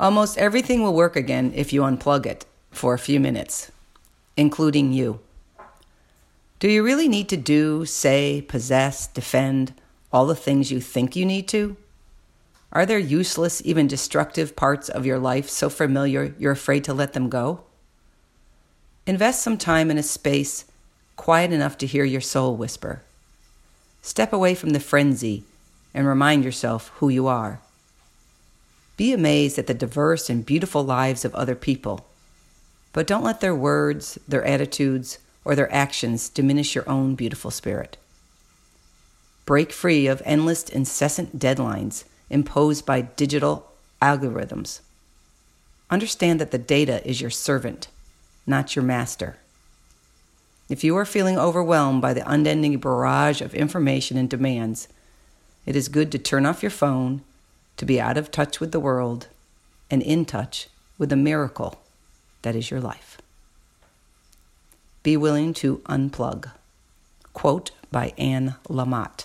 Almost everything will work again if you unplug it for a few minutes, including you. Do you really need to do, say, possess, defend all the things you think you need to? Are there useless, even destructive parts of your life so familiar you're afraid to let them go? Invest some time in a space quiet enough to hear your soul whisper. Step away from the frenzy and remind yourself who you are. Be amazed at the diverse and beautiful lives of other people, but don't let their words, their attitudes, or their actions diminish your own beautiful spirit. Break free of endless, incessant deadlines imposed by digital algorithms. Understand that the data is your servant, not your master. If you are feeling overwhelmed by the unending barrage of information and demands, it is good to turn off your phone, to be out of touch with the world, and in touch with the miracle that is your life. Be willing to unplug. Quote by Anne Lamott.